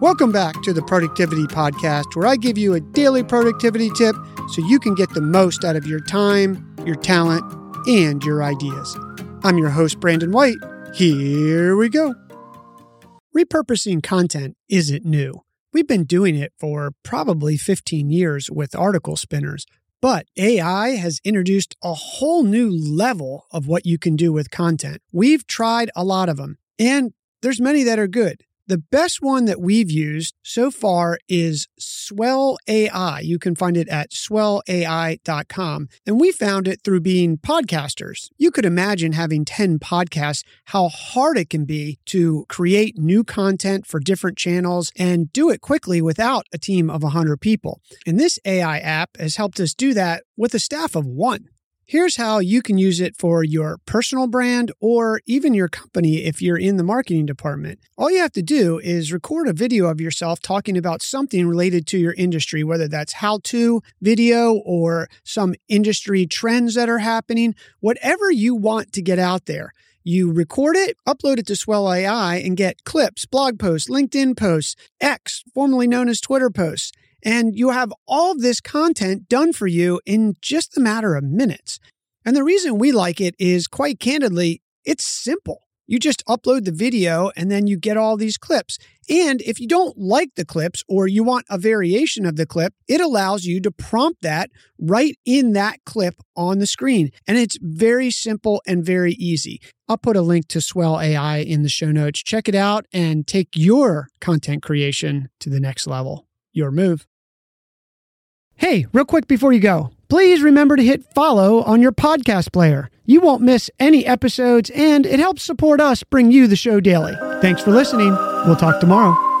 Welcome back to the Productivity Podcast, where I give you a daily productivity tip so you can get the most out of your time, your talent, and your ideas. I'm your host, Brandon White. Here we go. Repurposing content isn't new. We've been doing it for probably 15 years with article spinners, but AI has introduced a whole new level of what you can do with content. We've tried a lot of them, and there's many that are good. The best one that we've used so far is Swell AI. You can find it at swellai.com. And we found it through being podcasters. You could imagine having 10 podcasts, how hard it can be to create new content for different channels and do it quickly without a team of 100 people. And this AI app has helped us do that with a staff of one. Here's how you can use it for your personal brand or even your company if you're in the marketing department. All you have to do is record a video of yourself talking about something related to your industry, whether that's how to video or some industry trends that are happening, whatever you want to get out there. You record it, upload it to Swell AI, and get clips, blog posts, LinkedIn posts, X, formerly known as Twitter posts. And you have all this content done for you in just a matter of minutes. And the reason we like it is quite candidly, it's simple. You just upload the video and then you get all these clips. And if you don't like the clips or you want a variation of the clip, it allows you to prompt that right in that clip on the screen. And it's very simple and very easy. I'll put a link to Swell AI in the show notes. Check it out and take your content creation to the next level. Your move. Hey, real quick before you go, please remember to hit follow on your podcast player. You won't miss any episodes, and it helps support us bring you the show daily. Thanks for listening. We'll talk tomorrow.